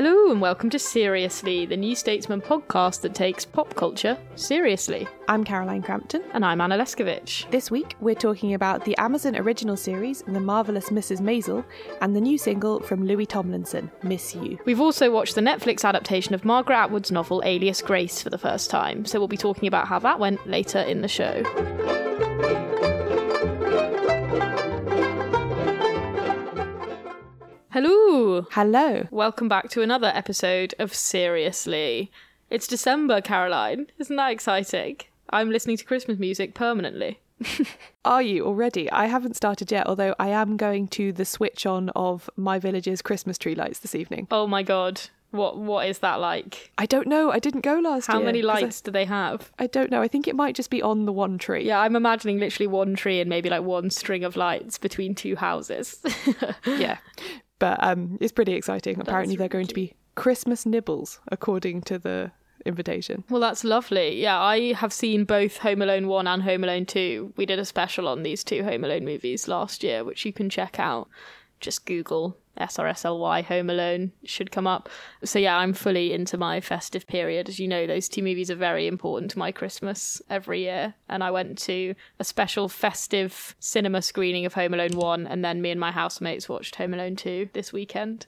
Hello, and welcome to Seriously, the New Statesman podcast that takes pop culture seriously. I'm Caroline Crampton. And I'm Anna Leszkiewicz. This week, we're talking about the Amazon original series, The Marvelous Mrs. Maisel, and the new single from Louis Tomlinson, Miss You. We've also watched the Netflix adaptation of Margaret Atwood's novel Alias Grace for the first time, so we'll be talking about how that went later in the show. Hello. Hello. Welcome back to another episode of Seriously. It's December, Caroline. Isn't that exciting? I'm listening to Christmas music permanently. Are you already? I haven't started yet, although I am going to the switch on of my village's Christmas tree lights this evening. Oh my god. What what is that like? I don't know. I didn't go last How year. How many lights do they have? I don't know. I think it might just be on the one tree. Yeah, I'm imagining literally one tree and maybe like one string of lights between two houses. yeah. But um, it's pretty exciting. Apparently, they're going to be Christmas nibbles, according to the invitation. Well, that's lovely. Yeah, I have seen both Home Alone 1 and Home Alone 2. We did a special on these two Home Alone movies last year, which you can check out. Just Google SRSLY Home Alone should come up. So yeah, I'm fully into my festive period. As you know, those two movies are very important to my Christmas every year. And I went to a special festive cinema screening of Home Alone 1 and then me and my housemates watched Home Alone 2 this weekend.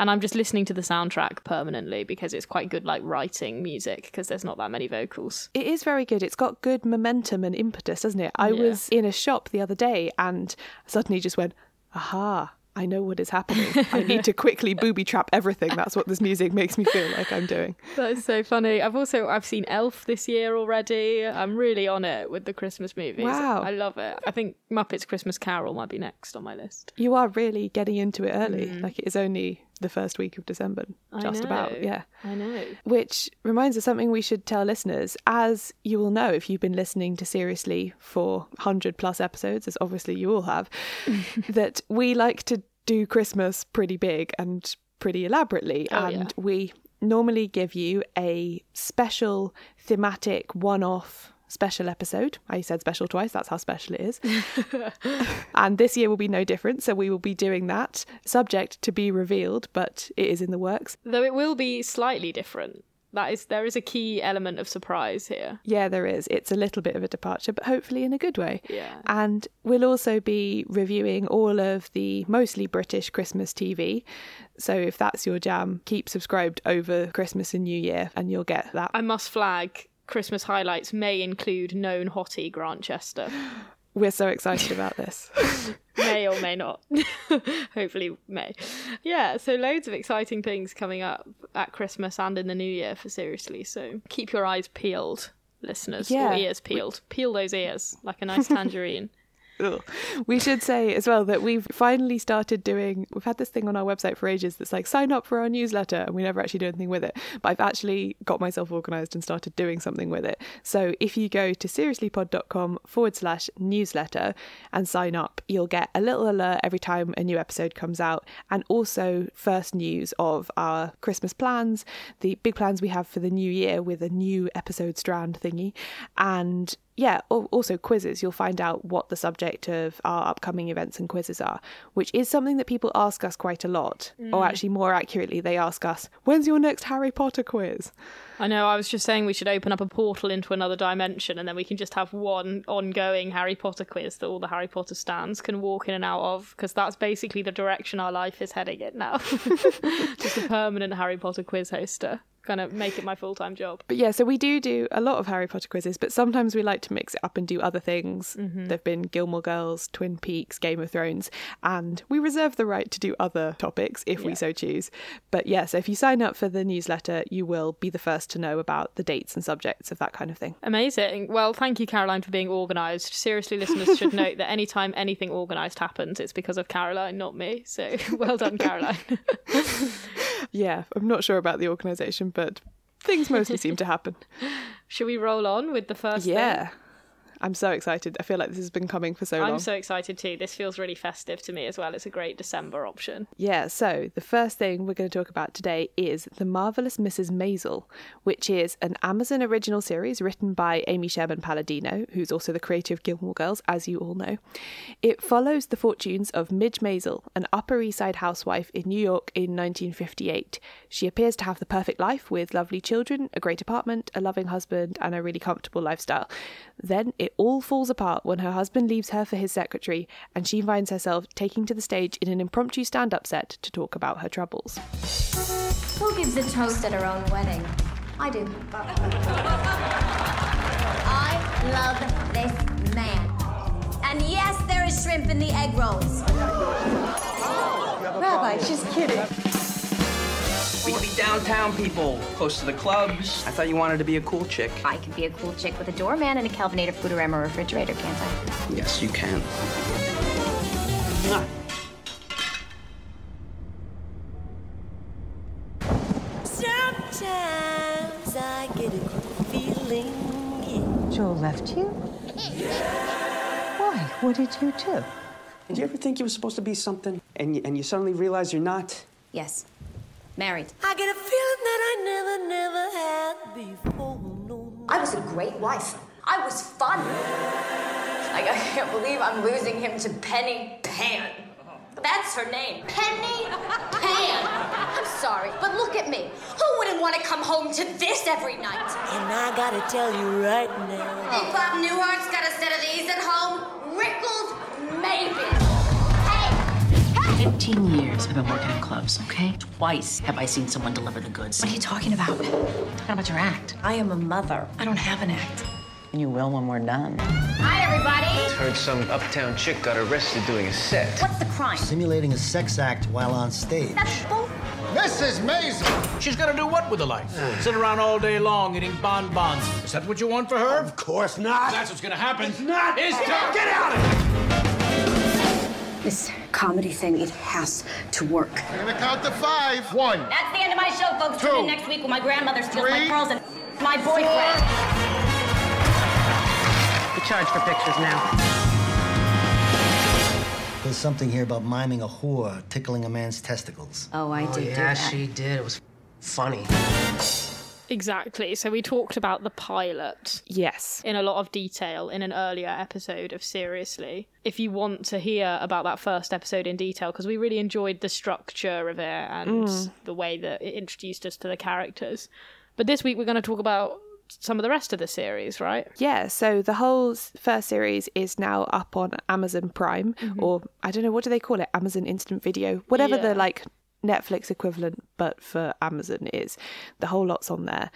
And I'm just listening to the soundtrack permanently because it's quite good like writing music because there's not that many vocals. It is very good. It's got good momentum and impetus, doesn't it? I Yeah. was in a shop the other day and suddenly just went, aha, I know what is happening. I need to quickly booby trap everything. That's what this music makes me feel like I'm doing. That is so funny. I've also I've seen Elf this year already. I'm really on it with the Christmas movies. Wow. I love it. I think Muppets Christmas Carol might be next on my list. You are really getting into it early. Mm. Like it is only the first week of December, just about. Yeah. I know. Which reminds us something we should tell listeners. As you will know if you've been listening to Seriously for 100 plus episodes, as obviously you all have, that we like to do Christmas pretty big and pretty elaborately. Oh, and yeah. we normally give you a special thematic one off special episode. I said special twice, that's how special it is. and this year will be no different. So we will be doing that, subject to be revealed, but it is in the works. Though it will be slightly different. That is there is a key element of surprise here. Yeah, there is. It's a little bit of a departure, but hopefully in a good way. Yeah. And we'll also be reviewing all of the mostly British Christmas TV. So if that's your jam, keep subscribed over Christmas and New Year and you'll get that. I must flag Christmas highlights may include known hottie Grantchester. We're so excited about this. may or may not. Hopefully, may. Yeah, so loads of exciting things coming up at Christmas and in the new year for seriously. So keep your eyes peeled, listeners, Yeah. or ears peeled. Peel those ears like a nice tangerine. We should say as well that we've finally started doing. We've had this thing on our website for ages that's like sign up for our newsletter, and we never actually do anything with it. But I've actually got myself organised and started doing something with it. So if you go to seriouslypod.com forward slash newsletter and sign up, you'll get a little alert every time a new episode comes out, and also first news of our Christmas plans, the big plans we have for the new year with a new episode strand thingy, and yeah, also quizzes. You'll find out what the subject of our upcoming events and quizzes are, which is something that people ask us quite a lot. Or mm. actually, more accurately, they ask us, when's your next Harry Potter quiz? I know, I was just saying we should open up a portal into another dimension and then we can just have one ongoing Harry Potter quiz that all the Harry Potter stands can walk in and out of, because that's basically the direction our life is heading in now. just a permanent Harry Potter quiz hoster. Kind of make it my full time job. But yeah, so we do do a lot of Harry Potter quizzes, but sometimes we like to mix it up and do other things. Mm-hmm. There've been Gilmore Girls, Twin Peaks, Game of Thrones, and we reserve the right to do other topics if we so choose. But yeah, so if you sign up for the newsletter, you will be the first to know about the dates and subjects of that kind of thing. Amazing. Well, thank you, Caroline, for being organised. Seriously, listeners should note that anytime anything organised happens, it's because of Caroline, not me. So well done, Caroline. Yeah, I'm not sure about the organisation, but things mostly seem to happen. Should we roll on with the first thing? I'm so excited. I feel like this has been coming for so long. I'm so excited too. This feels really festive to me as well. It's a great December option. Yeah, so the first thing we're going to talk about today is The Marvelous Mrs. Maisel, which is an Amazon original series written by Amy Sherman Palladino, who's also the creator of Gilmore Girls, as you all know. It follows the fortunes of Midge Maisel, an Upper East Side housewife in New York in 1958. She appears to have the perfect life with lovely children, a great apartment, a loving husband, and a really comfortable lifestyle. Then it all falls apart when her husband leaves her for his secretary, and she finds herself taking to the stage in an impromptu stand up set to talk about her troubles. Who gives a toast at her own wedding? I do. I love this man. And yes, there is shrimp in the egg rolls. Rabbi, just kidding. We could be downtown people, close to the clubs. I thought you wanted to be a cool chick. I could be a cool chick with a doorman and a Kelvinator Foodorama refrigerator, can't I? Yes, you can. Sometimes I get a feeling. Yeah. Joe left you? Why? What did you do? Did you ever think you were supposed to be something, and you, and you suddenly realize you're not? Yes. Married. I get a feeling that I never, never had before. No, I was a great wife. I was fun. Like, I can't believe I'm losing him to Penny Pann. That's her name. Penny Pann. I'm sorry, but look at me. Who wouldn't want to come home to this every night? And I gotta tell you right now. Hey, Bob Newhart's got a set of these at home. Rickles, maybe. Hey! Hey! 15 years I've been working in clubs, okay? Twice have I seen someone deliver the goods. What are you talking about? I'm talking about your act. I am a mother. I don't have an act. And you will when we're done. Hi, everybody. Heard some uptown chick got arrested doing a set. What's the crime? Simulating a sex act while on stage. That's bull. Mrs. Maisel! She's gonna do what with her life? Sit around all day long eating bonbons. Is that what you want for her? Of course not. That's what's gonna happen. It's not. Is Get to- Get out of here! This comedy thing, it has to work. I'm gonna count to five. One. That's the end of my show, folks. Tune in next week when my grandmother steals my pearls and my boyfriend. We charge for pictures now. There's something here about miming a whore tickling a man's testicles. Oh, I oh, did do yeah, that. she did. It was funny. Exactly. So we talked about the pilot Yes. in a lot of detail in an earlier episode of Seriously. If you want to hear about that first episode in detail, because we really enjoyed the structure of it and mm. the way that it introduced us to the characters. But this week we're going to talk about some of the rest of the series, right? Yeah, so the whole s- first series is now up on Amazon Prime, mm-hmm. or I don't know, what do they call it? Amazon Instant Video, whatever Yeah. the like Netflix equivalent, but for Amazon is. The whole lot's on there.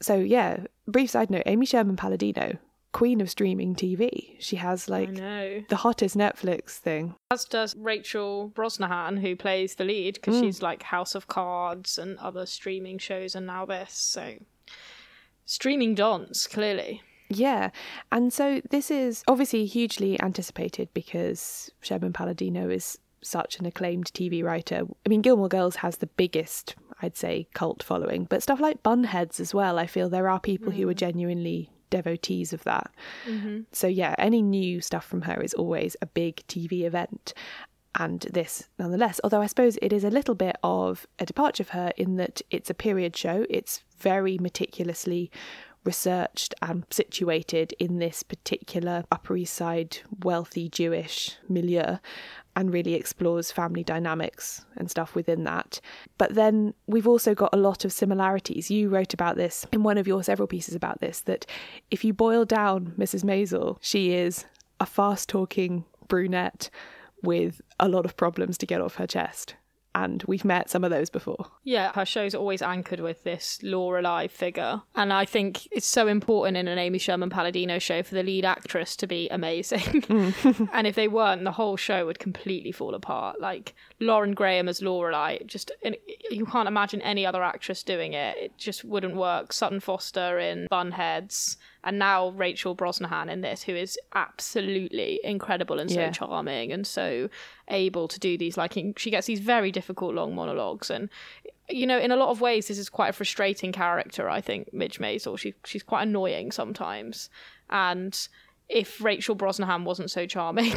So, yeah, brief side note Amy Sherman Palladino, queen of streaming TV. She has like the hottest Netflix thing. As does Rachel Brosnahan, who plays the lead, because mm. she's like House of Cards and other streaming shows, and now this. So, streaming dons, clearly. Yeah. And so this is obviously hugely anticipated because Sherman Palladino is such an acclaimed TV writer. I mean, Gilmore Girls has the biggest, I'd say, cult following, but stuff like Bunheads as well. I feel there are people who are mm. genuinely devotees of that. Mm-hmm. So, yeah, any new stuff from her is always a big TV event. And this, nonetheless, although I suppose it is a little bit of a departure for her in that it's a period show, it's very meticulously researched and situated in this particular Upper East Side wealthy Jewish milieu and really explores family dynamics and stuff within that. But then we've also got a lot of similarities. You wrote about this in one of your several pieces about this that if you boil down Mrs. Maisel, she is a fast talking brunette with a lot of problems to get off her chest. And we've met some of those before. Yeah, her show's always anchored with this Lorelai figure. And I think it's so important in an Amy Sherman Palladino show for the lead actress to be amazing. and if they weren't, the whole show would completely fall apart. Like Lauren Graham as Lorelai, just you can't imagine any other actress doing it. It just wouldn't work. Sutton Foster in Bunheads and now Rachel Brosnahan in this, who is absolutely incredible and so Yeah. charming and so able to do these. Like she gets these very difficult long monologues, and you know, in a lot of ways, this is quite a frustrating character. I think Midge Maisel. She she's quite annoying sometimes, and if Rachel Brosnahan wasn't so charming,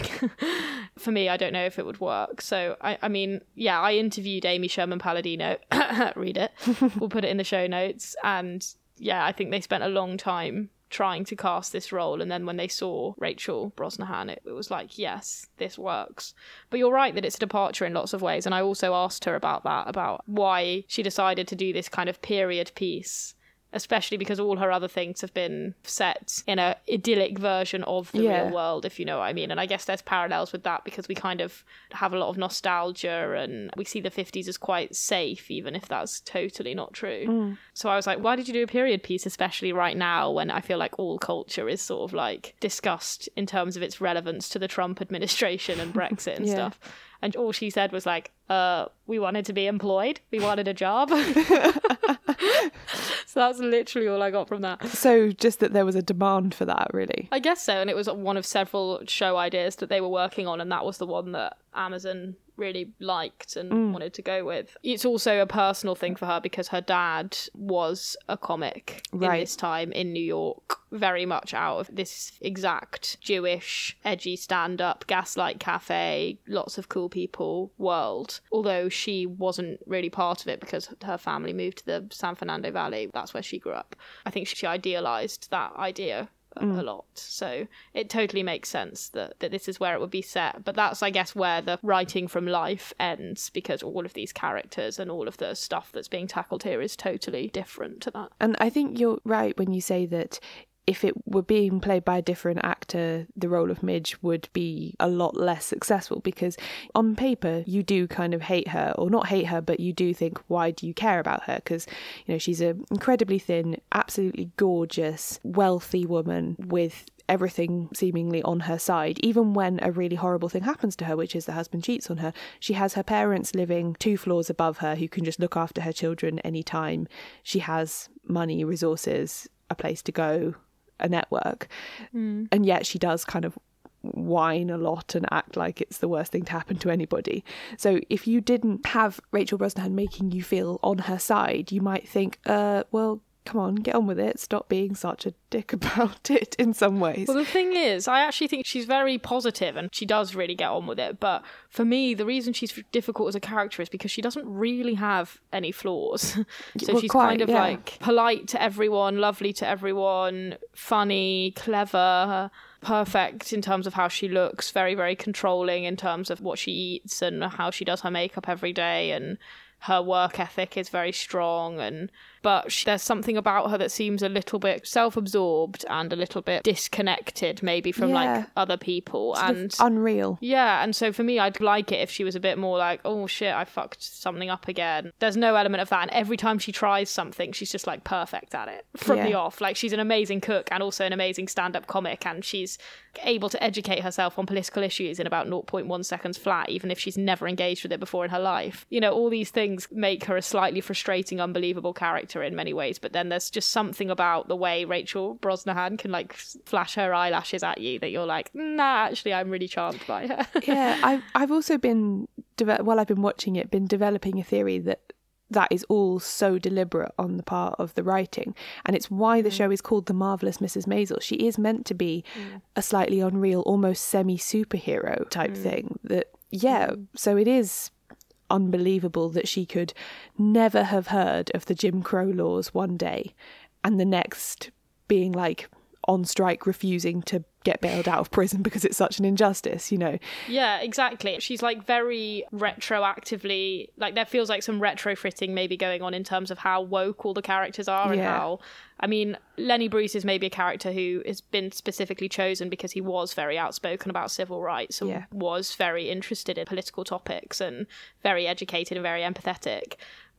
for me, I don't know if it would work. So, I, I mean, yeah, I interviewed Amy Sherman Palladino. Read it. we'll put it in the show notes. And yeah, I think they spent a long time trying to cast this role. And then when they saw Rachel Brosnahan, it, it was like, yes, this works. But you're right that it's a departure in lots of ways. And I also asked her about that, about why she decided to do this kind of period piece especially because all her other things have been set in a idyllic version of the Yeah. real world if you know what i mean and i guess there's parallels with that because we kind of have a lot of nostalgia and we see the 50s as quite safe even if that's totally not true Mm. so i was like why did you do a period piece especially right now when i feel like all culture is sort of like discussed in terms of its relevance to the trump administration and brexit and Yeah. stuff and all she said was like uh we wanted to be employed we wanted a job so that's literally all I got from that. So just that there was a demand for that, really. I guess so, and it was one of several show ideas that they were working on, and that was the one that Amazon really liked and Mm. wanted to go with. It's also a personal thing for her because her dad was a comic in Right. this time in New York, very much out of this exact Jewish, edgy stand up, gaslight cafe, lots of cool people world. Although she wasn't really part of it because her family moved to the San Fernando Valley. That's where she grew up. I think she idealized that idea Mm. a lot. So it totally makes sense that, that this is where it would be set. But that's, I guess, where the writing from life ends because all of these characters and all of the stuff that's being tackled here is totally different to that. And I think you're right when you say that if it were being played by a different actor, the role of Midge would be a lot less successful because on paper you do kind of hate her, or not hate her, but you do think, why do you care about her? Because, you know, she's an incredibly thin, absolutely gorgeous, wealthy woman with everything seemingly on her side. Even when a really horrible thing happens to her, which is the husband cheats on her, she has her parents living two floors above her who can just look after her children anytime. She has money, resources, a place to go, a network. Mm. And yet she does kind of whine a lot and act like it's the worst thing to happen to anybody. So if you didn't have Rachel Brosnahan making you feel on her side, you might think, uh, well, come on, get on with it. Stop being such a dick about it in some ways. Well, the thing is, I actually think she's very positive and she does really get on with it. But for me, the reason she's difficult as a character is because she doesn't really have any flaws. so Well, she's quite, kind of yeah. like polite to everyone, lovely to everyone, funny, clever. Perfect in terms of how she looks, very, very controlling in terms of what she eats and how she does her makeup every day, and her work ethic is very strong and but she, there's something about her that seems a little bit self-absorbed and a little bit disconnected maybe from Yeah. like other people Sort and unreal. yeah and so for me i'd like it if she was a bit more like oh shit i fucked something up again. There's no element of that and every time she tries something she's just like perfect at it. From the off. Like she's an amazing cook and also an amazing stand-up comic and she's able to educate herself on political issues in about 0.1 seconds flat even if she's never engaged with it before in her life. You know all these things make her a slightly frustrating unbelievable character in many ways but then there's just something about the way rachel brosnahan can like flash her eyelashes at you that you're like nah actually i'm really charmed by her yeah, I've I've also been deve- while I've been watching it, been developing a theory that that is all so deliberate on the part of the writing, and it's why the mm. show is called The Marvelous Mrs. Maisel. She is meant to be mm. a slightly unreal, almost semi superhero type mm. thing. That yeah, so it is unbelievable that she could never have heard of the Jim Crow laws one day, and the next being like on strike, refusing to get bailed out of prison because it's such an injustice, you know. Yeah, exactly. She's like very retroactively, like there feels like some retrofitting maybe going on in terms of how woke all the characters are and how. I mean, Lenny Bruce is maybe a character who has been specifically chosen because he was very outspoken about civil rights and Yeah. was very interested in political topics and very educated and very empathetic.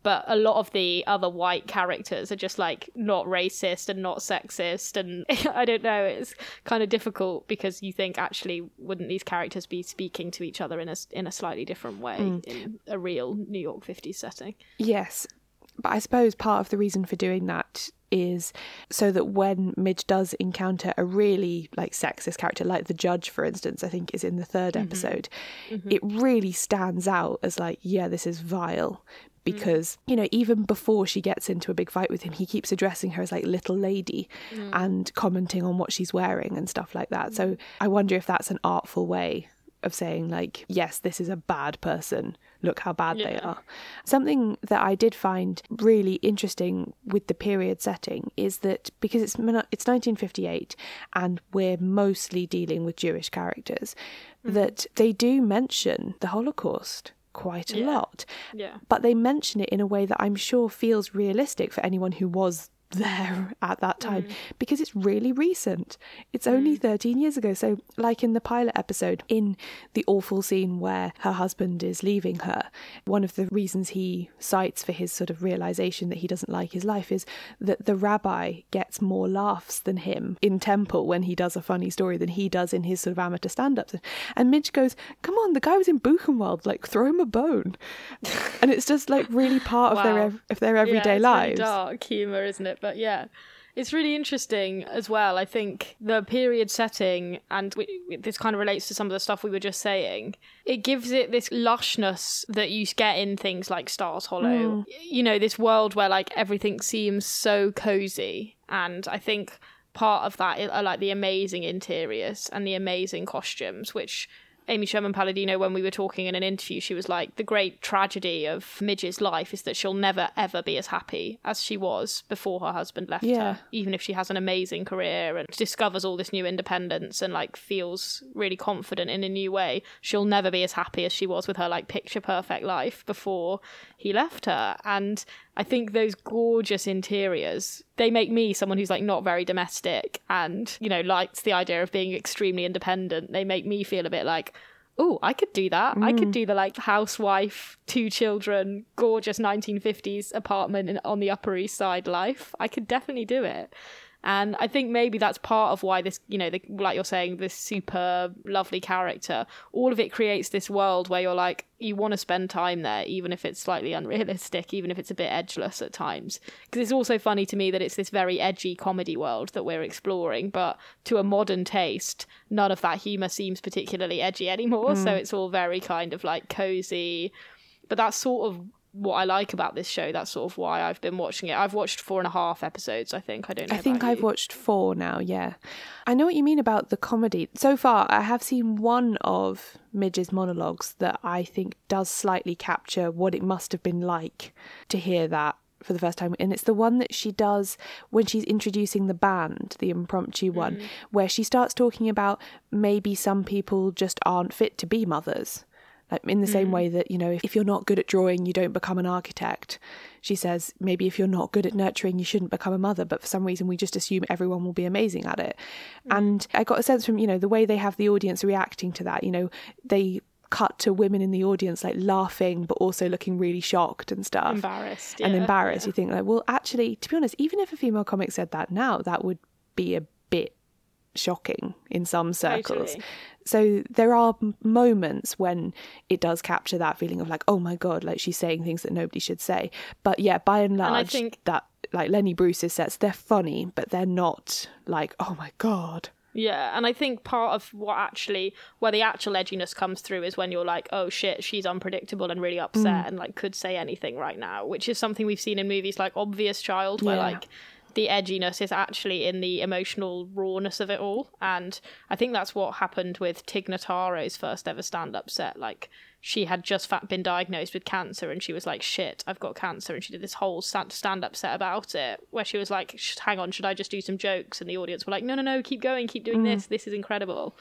But a lot of the other white characters are just like not racist and not sexist, and I don't know. It's kind of difficult because you think actually wouldn't these characters be speaking to each other in a in a slightly different way Mm. in a real New York 50s setting? Yes. But I suppose part of the reason for doing that is so that when Midge does encounter a really like sexist character, like the judge, for instance, I think is in the 3rd Mhm. episode, Mhm. it really stands out as like, yeah, this is vile. Because, you know, even before she gets into a big fight with him, he keeps addressing her as like little lady Mm. and commenting on what she's wearing and stuff like that. So I wonder if that's an artful way of saying, like, yes, this is a bad person. Look how bad they are. Something that I did find really interesting with the period setting is that because it's it's 1958 and we're mostly dealing with Jewish characters, Mm-hmm. that they do mention the Holocaust quite a Yeah. lot. Yeah. But they mention it in a way that I'm sure feels realistic for anyone who was there at that time Mm. because it's really recent. It's only 13 years ago. So, like in the pilot episode, in the awful scene where her husband is leaving her, one of the reasons he cites for his sort of realization that he doesn't like his life is that the rabbi gets more laughs than him in temple when he does a funny story than he does in his sort of amateur stand ups. And Midge goes, Come on, the guy was in Buchenwald, like throw him a bone. and it's just like really part of their ev- of their Yeah, everyday it's lives. Really dark humor, isn't it? But yeah. It's really interesting as well. I think the period setting, and w- this kind of relates to some of the stuff we were just saying, it gives it this lushness that you get in things like Stars Hollow. Mm. You know, this world where like everything seems so cozy. And I think part of that are like the amazing interiors and the amazing costumes, which Amy Sherman Palladino, when we were talking in an interview, she was like, the great tragedy of Midge's life is that she'll never ever be as happy as she was before her husband left Yeah. her. Even if she has an amazing career and discovers all this new independence and like feels really confident in a new way, she'll never be as happy as she was with her like picture perfect life before he left her. And I think those gorgeous interiors, they make me someone who's like not very domestic and, you know, likes the idea of being extremely independent. They make me feel a bit like, oh, I could do that. I could Mm. do the like housewife, two children, gorgeous 1950s apartment in, on the Upper East Side life. I could definitely do it. And I think maybe that's part of why this, you know, the, like you're saying, this super lovely character, all of it creates this world where you're like, you want to spend time there, even if it's slightly unrealistic, even if it's a bit edgeless at times. Because it's also funny to me that it's this very edgy comedy world that we're exploring, but to a modern taste, none of that humour seems particularly edgy anymore. So Mm. it's all very kind of like cozy. But that's sort of what I like about this show. That's sort of why I've been watching it. I've watched four and a half episodes, I think. I don't know. I think I've you. watched four now, yeah. I know what you mean about the comedy. So far, I have seen one of Midge's monologues that I think does slightly capture what it must have been like to hear that for the first time. And it's the one that she does when she's introducing the band, the impromptu one, Mm. where she starts talking about maybe some people just aren't fit to be mothers. Like in the same Mm. way that, you know, if, if you're not good at drawing, you don't become an architect. She says, maybe if you're not good at nurturing, you shouldn't become a mother. But for some reason, we just assume everyone will be amazing at it. And I got a sense from, you know, the way they have the audience reacting to that, you know, they cut to women in the audience like laughing, but also looking really shocked and stuff. Embarrassed, And embarrassed. yeah. You think, like, well, actually, to be honest, even if a female comic said that now, that would be a shocking in some circles. Totally. So there are moments when it does capture that feeling of like, oh my god, like she's saying things that nobody should say. But yeah, by and large, I large, think- that like Lenny Bruce's sets, they're funny, but they're not like, oh my god. Yeah, and I think part of what actually where the actual edginess comes through is when you're like, oh shit, she's unpredictable and really upset Mm. and like could say anything right now, which is something we've seen in movies like Obvious Child, where Yeah. like the edginess is actually in the emotional rawness of it all. And I think that's what happened with Tig Notaro's first ever stand up set. Like she had just been diagnosed with cancer and she was like, shit, I've got cancer. And she did this whole stand up set about it where she was like, hang on, should I just do some jokes? And the audience were like, no, no, no, keep going, keep doing mm. this. This is incredible.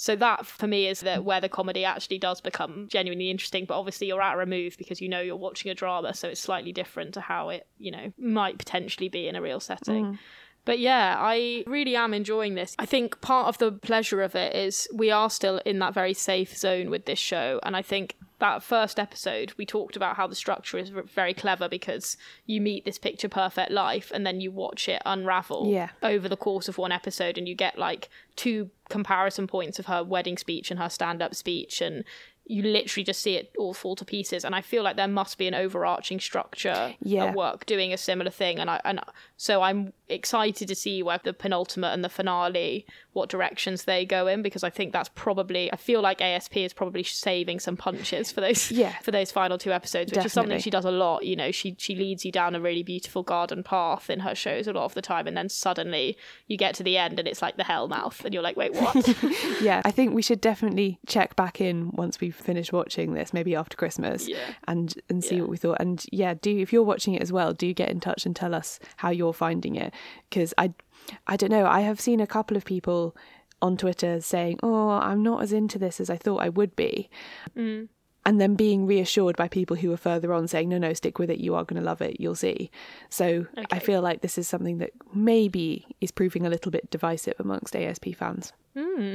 So that for me is the, where the comedy actually does become genuinely interesting. But obviously you're at a remove because you know you're watching a drama, so it's slightly different to how it, you know, might potentially be in a real setting. Mm. But yeah, I really am enjoying this. I think part of the pleasure of it is we are still in that very safe zone with this show. And I think that first episode, we talked about how the structure is very clever because you meet this picture perfect life and then you watch it unravel Yeah. over the course of one episode and you get like two comparison points of her wedding speech and her stand up speech. And you literally just see it all fall to pieces. And I feel like there must be an overarching structure Yeah. at work doing a similar thing. And I and so I'm excited to see where the penultimate and the finale, what directions they go in, because I think that's probably I feel like ASP is probably saving some punches for those Yeah. for those final two episodes, which is something she does a lot. You know, she she leads you down a really beautiful garden path in her shows a lot of the time, and then suddenly you get to the end and it's like the hell mouth, and you're like, wait, what? yeah, I think we should definitely check back in once we've finished watching this, maybe after Christmas, Yeah. and and see what we thought. And yeah, do if you're watching it as well, do get in touch and tell us how you're finding it, because I, I don't know, I have seen a couple of people on Twitter saying, "Oh, I'm not as into this as I thought I would be." And then being reassured by people who are further on saying, no, no, stick with it. You are going to love it. You'll see. So I feel like this is something that maybe is proving a little bit divisive amongst ASP fans. Hmm.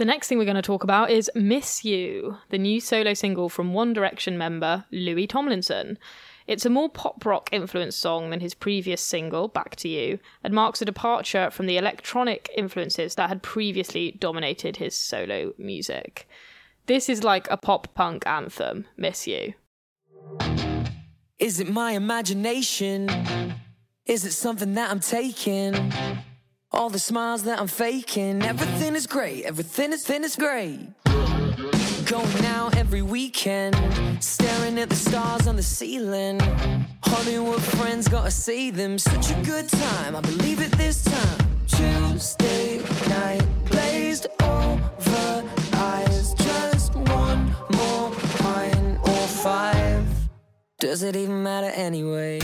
The next thing we're going to talk about is Miss You, the new solo single from One Direction member Louis Tomlinson. It's a more pop rock influenced song than his previous single, Back to You, and marks a departure from the electronic influences that had previously dominated his solo music. This is like a pop punk anthem, Miss You. Is it my imagination? Is it something that I'm taking? All the smiles that I'm faking, everything is great, everything is thin is great. Going out every weekend, staring at the stars on the ceiling. Hollywood friends gotta see them, such a good time, I believe it this time. Tuesday night, glazed over eyes, just one more pint or five. Does it even matter anyway?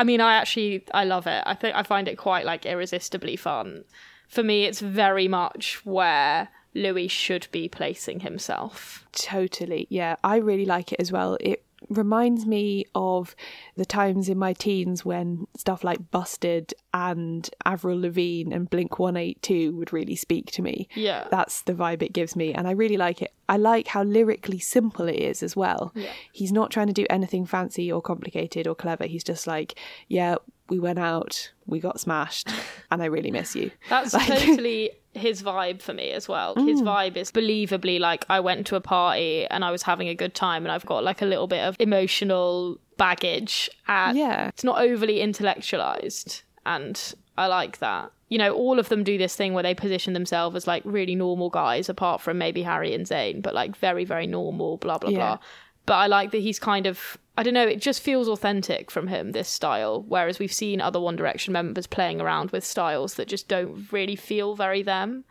I mean, I actually I love it. I think I find it quite like irresistibly fun. For me, it's very much where Louis should be placing himself. Totally. Yeah, I really like it as well. It reminds me of the times in my teens when stuff like Busted and Avril Lavigne and Blink 182 would really speak to me. Yeah. That's the vibe it gives me and I really like it. I like how lyrically simple it is as well. Yeah. He's not trying to do anything fancy or complicated or clever. He's just like, yeah, we went out, we got smashed, and I really miss you. That's Like- totally his vibe for me as well. His Mm. vibe is believably like I went to a party and I was having a good time and I've got like a little bit of emotional baggage and Yeah. it's not overly intellectualized and I like that. You know, all of them do this thing where they position themselves as like really normal guys, apart from maybe Harry and Zayn, but like very, very normal, blah, blah, Yeah. blah. But I like that he's kind of, I don't know, it just feels authentic from him, this style. Whereas we've seen other One Direction members playing around with styles that just don't really feel very them.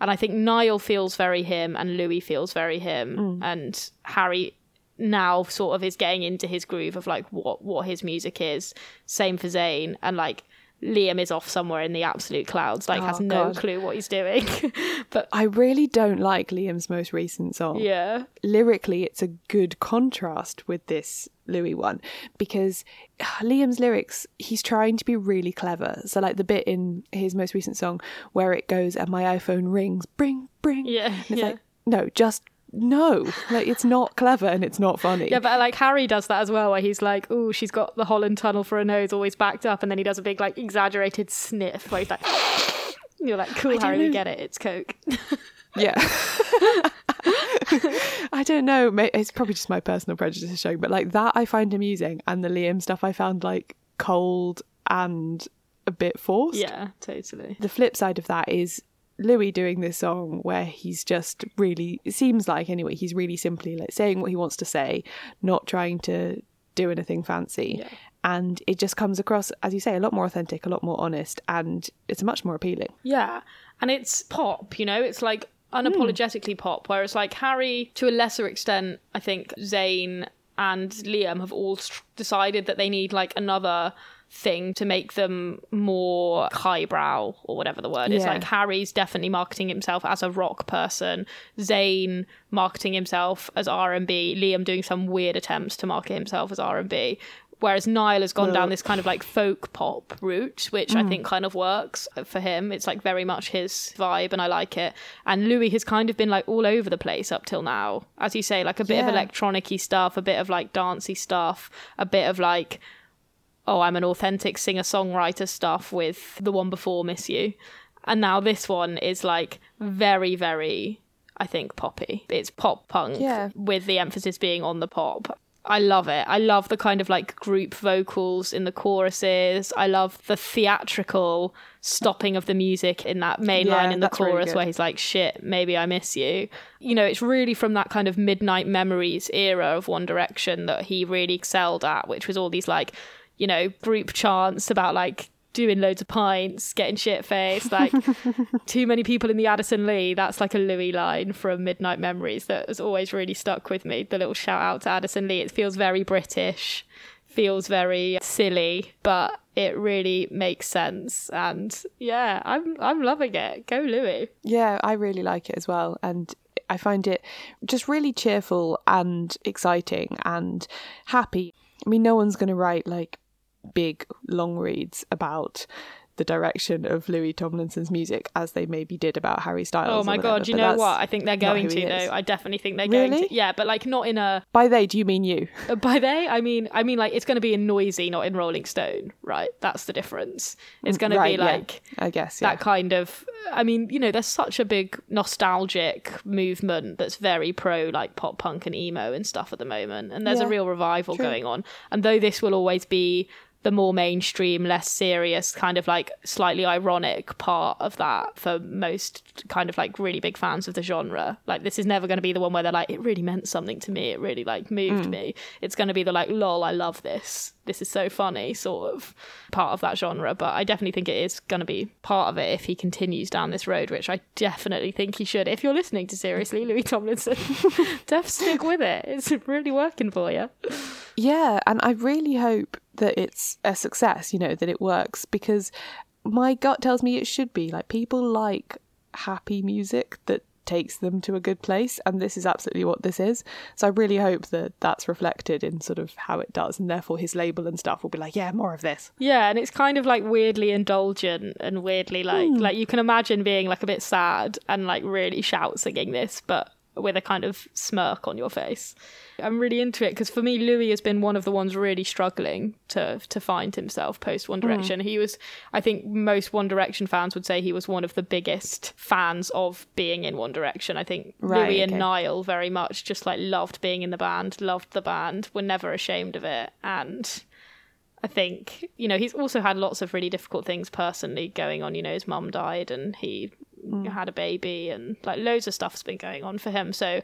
And I think Niall feels very him and Louis feels very him. Mm. And Harry now sort of is getting into his groove of like what what his music is. Same for Zayn and like Liam is off somewhere in the absolute clouds, like has Oh, no God. clue what he's doing. but I really don't like Liam's most recent song. yeah. Lyrically, it's a good contrast with this Louis one because ah, Liam's lyrics, he's trying to be really clever. So, like the bit in his most recent song where it goes and my iPhone rings, bring, bring. Yeah, And it's yeah. like, no, just no. Like, it's not clever and it's not funny. Yeah, but uh, like Harry does that as well, where he's like, "Oh, she's got the Holland Tunnel for a nose, always backed up," and then he does a big like exaggerated sniff where he's like, "You're like, cool, Harry, we get it. It's Coke." Yeah. I don't know. It's probably just my personal prejudice showing, but like that I find amusing, and the Liam stuff I found like cold and a bit forced. yeah, totally. The flip side of that is Louis doing this song where he's just really, it seems like anyway, he's really simply like saying what he wants to say, not trying to do anything fancy. And it just comes across, as you say, a lot more authentic, a lot more honest, and it's much more appealing. Yeah, and it's pop, you know, it's like hmm. unapologetically pop. Whereas like Harry, to a lesser extent, I think Zayn and Liam have all decided that they need like another thing to make them more highbrow or whatever the word is. Like Harry's definitely marketing himself as a rock person, Zayn marketing himself as R and B, Liam doing some weird attempts to market himself as R and B. Whereas Niall has gone down this kind of like folk pop route, which I Mm. think kind of works for him. It's like very much his vibe, and I like it. And Louis has kind of been like all over the place up till now, as you say, like a bit of Yeah. electronic-y stuff, a bit of like dancey stuff, a bit of like, oh, I'm an authentic singer-songwriter stuff with the one before Miss You, and now this one is like very, very, I think poppy. It's pop punk Yeah. with the emphasis being on the pop. I love it. I love the kind of like group vocals in the choruses. I love the theatrical stopping of the music in that main Yeah, line in the that's really chorus where he's like, shit, maybe I miss you. You know, it's really from that kind of Midnight Memories era of One Direction that he really excelled at, which was all these like, you know, group chants about like doing loads of pints, getting shit faced, like too many people in the Addison Lee. That's like a Louis line from Midnight Memories that has always really stuck with me. The little shout out to Addison Lee. It feels very British, feels very silly, but it really makes sense. And yeah, I'm I'm loving it. Go Louis. Yeah, I really like it as well. And I find it just really cheerful and exciting and happy. I mean, no one's going to write like big long reads about the direction of Louis Tomlinson's music as they maybe did about Harry Styles. Oh my god, you but know what? I think they're going to though. I definitely think they're going Really? to. Yeah, but like not in a By they, do you mean you? Uh, By they, I mean, I mean, like it's going to be in Noisey, not in Rolling Stone, right? That's the difference. It's going to Right, be yeah. like I guess, yeah. that kind of. I mean, you know, there's such a big nostalgic movement that's very pro like pop punk and emo and stuff at the moment, and there's a real revival true. going on. And though this will always be the more mainstream, less serious, kind of like slightly ironic part of that for most kind of like really big fans of the genre. Like this is never going to be the one where they're like, it really meant something to me. It really like moved Mm. me. It's going to be the like, lol, I love this. This is so funny, sort of part of that genre. But I definitely think it is going to be part of it if he continues down this road, which I definitely think he should. If you're listening to seriously, Louis Tomlinson, def stick with it. It's really working for you. Yeah, and I really hope that it's a success, you know, that it works because my gut tells me it should be. Like people like happy music that takes them to a good place and this is absolutely what this is. So I really hope that that's reflected in sort of how it does and therefore his label and stuff will be like, yeah, more of this. Yeah, and it's kind of like weirdly indulgent and weirdly like Hmm. like you can imagine being like a bit sad and like really shout singing this, but with a kind of smirk on your face. I'm really into it because for me, Louis has been one of the ones really struggling to to find himself post One Hmm. Direction. He was, I think, most One Direction fans would say he was one of the biggest fans of being in One Direction. I think Right, Louis and. Niall very much just like loved being in the band, loved the band, were never ashamed of it, and. I think, you know, he's also had lots of really difficult things personally going on. You know, his mum died and he Mm. had a baby and like loads of stuff's been going on for him. So,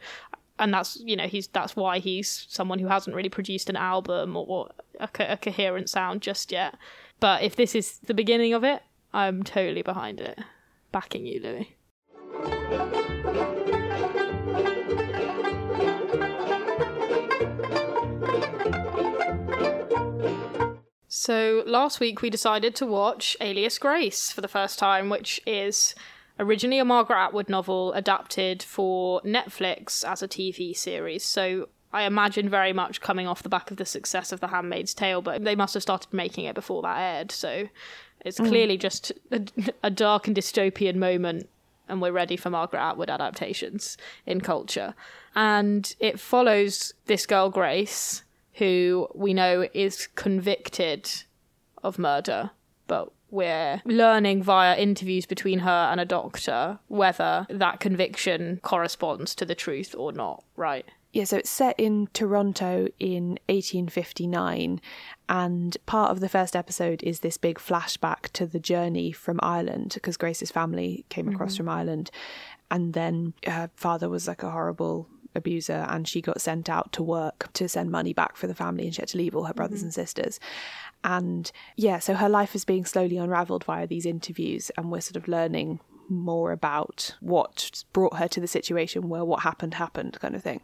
and that's, you know, he's, that's why he's someone who hasn't really produced an album or a, co- a coherent sound just yet. But if this is the beginning of it, I'm totally behind it. Backing you, Louis. So last week we decided to watch Alias Grace for the first time, which is originally a Margaret Atwood novel adapted for Netflix as a TV series. So I imagine very much coming off the back of the success of The Handmaid's Tale, but they must have started making it before that aired. So it's Mm. clearly just a, a dark and dystopian moment, and we're ready for Margaret Atwood adaptations in culture. And it follows this girl, Grace, who we know is convicted of murder, but we're learning via interviews between her and a doctor whether that conviction corresponds to the truth or not, right? Yeah, so it's set in Toronto in 1859, and part of the first episode is this big flashback to the journey from Ireland because Grace's family came across Mhm. from Ireland, and then her father was like a horrible abuser, and she got sent out to work to send money back for the family, and she had to leave all her brothers Mhm. and sisters. And yeah, so her life is being slowly unraveled via these interviews, and we're sort of learning more about what brought her to the situation where what happened happened, kind of thing.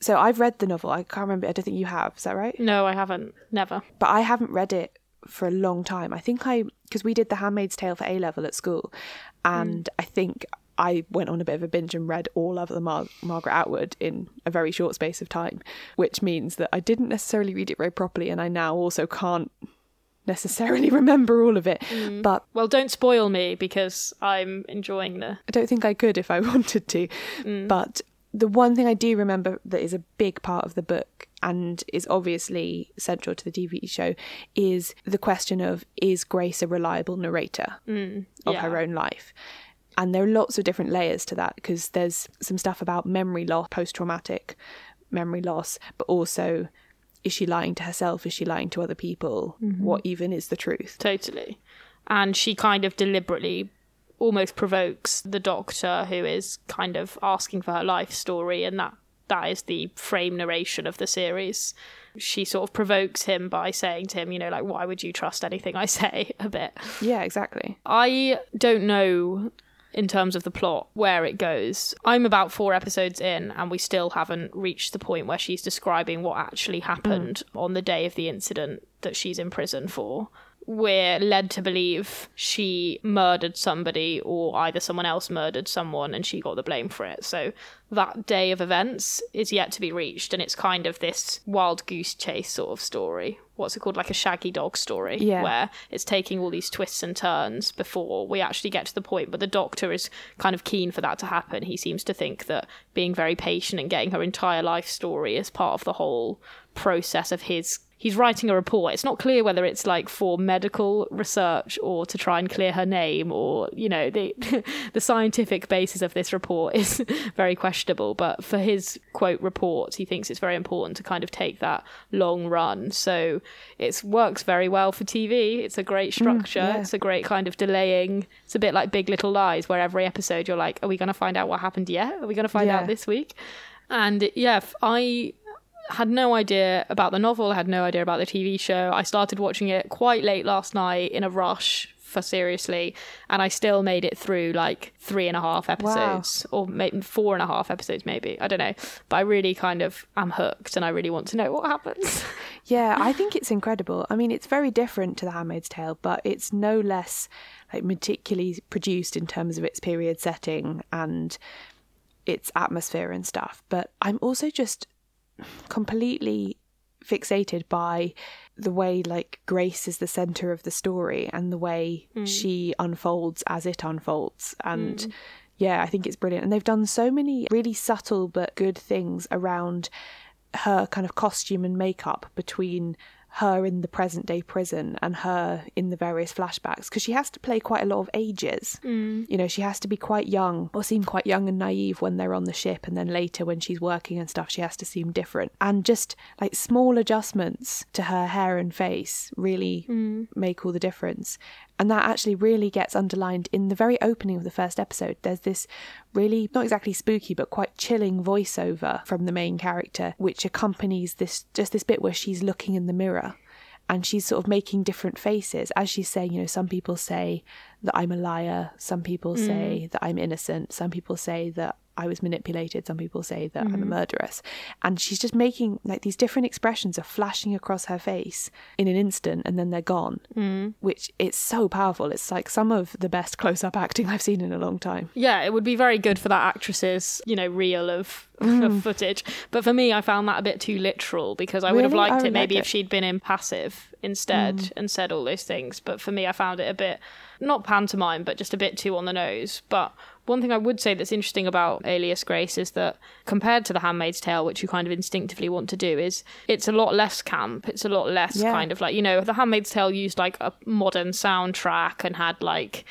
So I've read the novel. I can't remember. I don't think you have. Is that right? No, I haven't. Never. But I haven't read it for a long time. I think I because we did The Handmaid's Tale for A level at school, and mm. I think I went on a bit of a binge and read all of the Mar- Margaret Atwood in a very short space of time, which means that I didn't necessarily read it very properly, and I now also can't necessarily remember all of it. Mm. But Well, don't spoil me because I'm enjoying the. I don't think I could if I wanted to. Mm. But the one thing I do remember that is a big part of the book and is obviously central to the TV show is the question of is Grace a reliable narrator Mm, of yeah. her own life? And there are lots of different layers to that because there's some stuff about memory loss, post traumatic memory loss, but also is she lying to herself? Is she lying to other people? Mhm. What even is the truth? Totally. And she kind of deliberately almost provokes the doctor who is kind of asking for her life story and that that is the frame narration of the series. She sort of provokes him by saying to him, you know, like why would you trust anything I say a bit. Yeah, exactly. I don't know in terms of the plot where it goes. I'm about four episodes in, and we still haven't reached the point where she's describing what actually mm. happened on the day of the incident that she's in prison for. We're led to believe she murdered somebody, or either someone else murdered someone and she got the blame for it. So that day of events is yet to be reached, and it's kind of this wild goose chase sort of story. What's it called? Like a shaggy dog story, Yeah. where it's taking all these twists and turns before we actually get to the point. But the doctor is kind of keen for that to happen. He seems to think that being very patient and getting her entire life story is part of the whole process of his. He's writing a report. It's not clear whether it's like for medical research or to try and clear her name, or you know, the the scientific basis of this report is very questionable. But for his quote report, he thinks it's very important to kind of take that long run. So it works very well for TV. It's a great mm, structure. yeah. It's a great kind of delaying. It's a bit like Big Little Lies, where every episode you're like, are we going to find out what happened yet? Are we going to find Yeah. out this week? And yeah, I had no idea about the novel, I had no idea about the TV show. I started watching it quite late last night in a rush for seriously, and I still made it through like three and a half episodes, or maybe four and a half episodes, maybe. I don't know. But I really kind of am hooked, and I really want to know what happens. Yeah, I think it's incredible. I mean, it's very different to The Handmaid's Tale, but it's no less like meticulously produced in terms of its period setting and its atmosphere and stuff. But I'm also just completely fixated by the way like Grace is the center of the story and the way Mm. she unfolds as it unfolds and Mm. yeah, I think it's brilliant. And they've done so many really subtle but good things around her kind of costume and makeup between her in the present day prison and her in the various flashbacks because she has to play quite a lot of ages. Mm. You know, she has to be quite young or seem quite young and naive when they're on the ship, and then later when she's working and stuff, she has to seem different. And just like small adjustments to her hair and face really Mm. make all the difference. And that actually really gets underlined in the very opening of the first episode. There's this really, not exactly spooky, but quite chilling voiceover from the main character, which accompanies this just this bit where she's looking in the mirror and she's sort of making different faces. As she's saying, you know, some people say that I'm a liar, some people Mm. say that I'm innocent, some people say that I was manipulated, some people say that I'm a Mhm. murderess. And she's just making like these different expressions are flashing across her face in an instant and then they're gone Mm. which it's so powerful. It's like some of the best close up acting I've seen in a long time. Yeah, it would be very good for that actress's, you know, reel of, Mm. of footage. But for me, I found that a bit too literal because I would have liked it maybe liked if she'd been impassive instead Mm. and said all those things. But for me, I found it a bit, not pantomime, but just a bit too on the nose. But one thing I would say that's interesting about Alias Grace is that compared to The Handmaid's Tale, which you kind of instinctively want to do, is it's a lot less camp. It's a lot less Yeah. kind of like, you know, The Handmaid's Tale used like a modern soundtrack and had like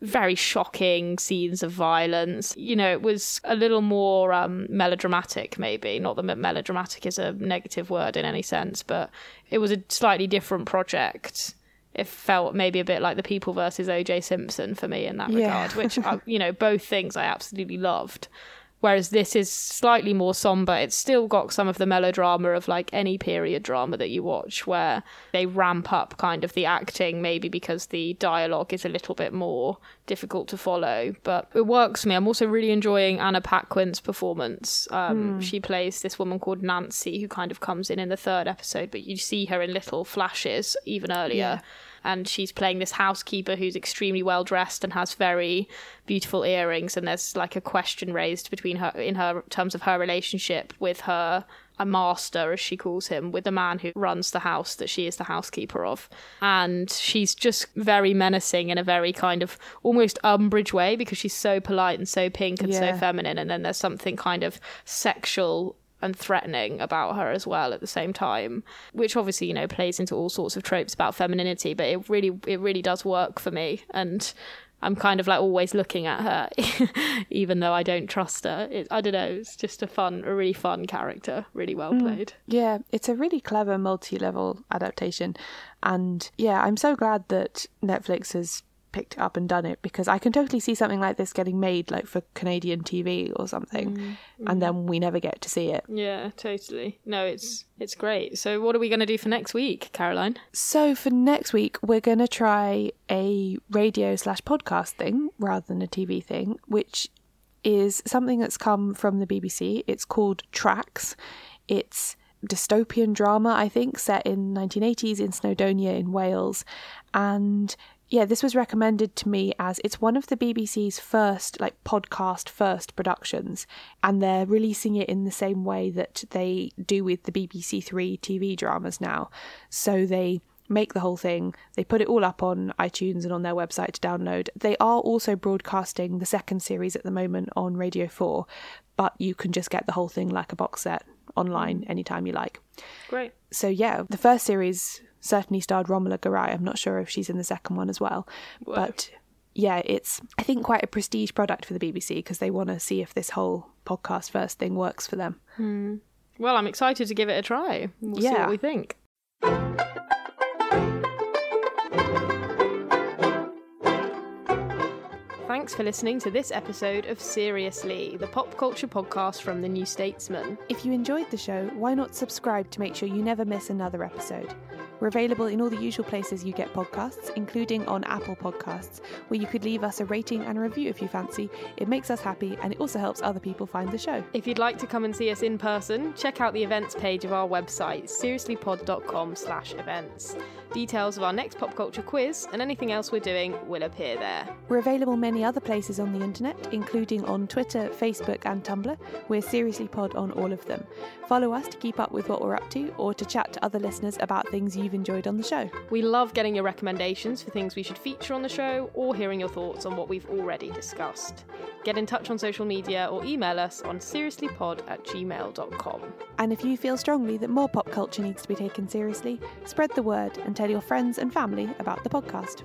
very shocking scenes of violence. You know, it was a little more um, melodramatic, maybe. Not that melodramatic is a negative word in any sense, but it was a slightly different project. It felt maybe a bit like the People versus OJ Simpson for me in that Yeah. regard, which, I, uh, you know, both things I absolutely loved. Whereas this is slightly more somber. It's still got some of the melodrama of like any period drama that you watch, where they ramp up kind of the acting, maybe because the dialogue is a little bit more difficult to follow. But it works for me. I'm also really enjoying Anna Paquin's performance. Um, Hmm. She plays this woman called Nancy, who kind of comes in in the third episode, but you see her in little flashes even earlier Yeah. And she's playing this housekeeper who's extremely well dressed and has very beautiful earrings and there's like a question raised between her in her terms of her relationship with her a master as she calls him with the man who runs the house that she is the housekeeper of and she's just very menacing in a very kind of almost umbrage way because she's so polite and so pink and Yeah. so feminine and then there's something kind of sexual and threatening about her as well at the same time which obviously you know plays into all sorts of tropes about femininity but it really it really does work for me and i'm kind of like always looking at her even though i don't trust her it, i don't know it's just a fun a really fun character really well Mm. played Yeah, it's a really clever multi level adaptation. And yeah, I'm so glad that Netflix has picked it up and done it because I can totally see something like this getting made like for Canadian TV or something Mm, and then we never get to see it. yeah totally no it's it's great so what are we going to do for next week caroline So for next week, we're going to try a radio slash podcast thing rather than a TV thing, which is something that's come from the BBC. It's called Tracks. It's dystopian drama, I think, set in 1980s in Snowdonia in Wales, and yeah, this was recommended to me as it's one of the BBC's first, like, podcast first productions, and they're releasing it in the same way that they do with the BBC Three TV dramas now. So they make the whole thing, they put it all up on iTunes and on their website to download. They are also broadcasting the second series at the moment on Radio 4, but you can just get the whole thing like a box set online anytime you like. great So yeah, the first series certainly starred Romola Garai. I'm not sure if she's in the second one as well, Whoa. but yeah, it's I think quite a prestige product for the BBC because they want to see if this whole podcast first thing works for them. Hmm. well i'm excited to give it a try we'll see Yeah. what we think Thanks for listening to this episode of Seriously, the pop culture podcast from The New Statesman. If you enjoyed the show, why not subscribe to make sure you never miss another episode? We're available in all the usual places you get podcasts, including on Apple Podcasts, where you could leave us a rating and a review if you fancy. It makes us happy and it also helps other people find the show. If you'd like to come and see us in person, check out the events page of our website, seriouslypod.com slash events. Details of our next pop culture quiz and anything else we're doing will appear there. We're available many other places on the internet, including on Twitter, Facebook, and Tumblr. We're Seriously Pod on all of them. Follow us to keep up with what we're up to or to chat to other listeners about things you you've enjoyed on the show. We love getting your recommendations for things we should feature on the show or hearing your thoughts on what we've already discussed. Get in touch on social media or email us on seriouslypod at gmail.com. And if you feel strongly that more pop culture needs to be taken seriously, spread the word and tell your friends and family about the podcast.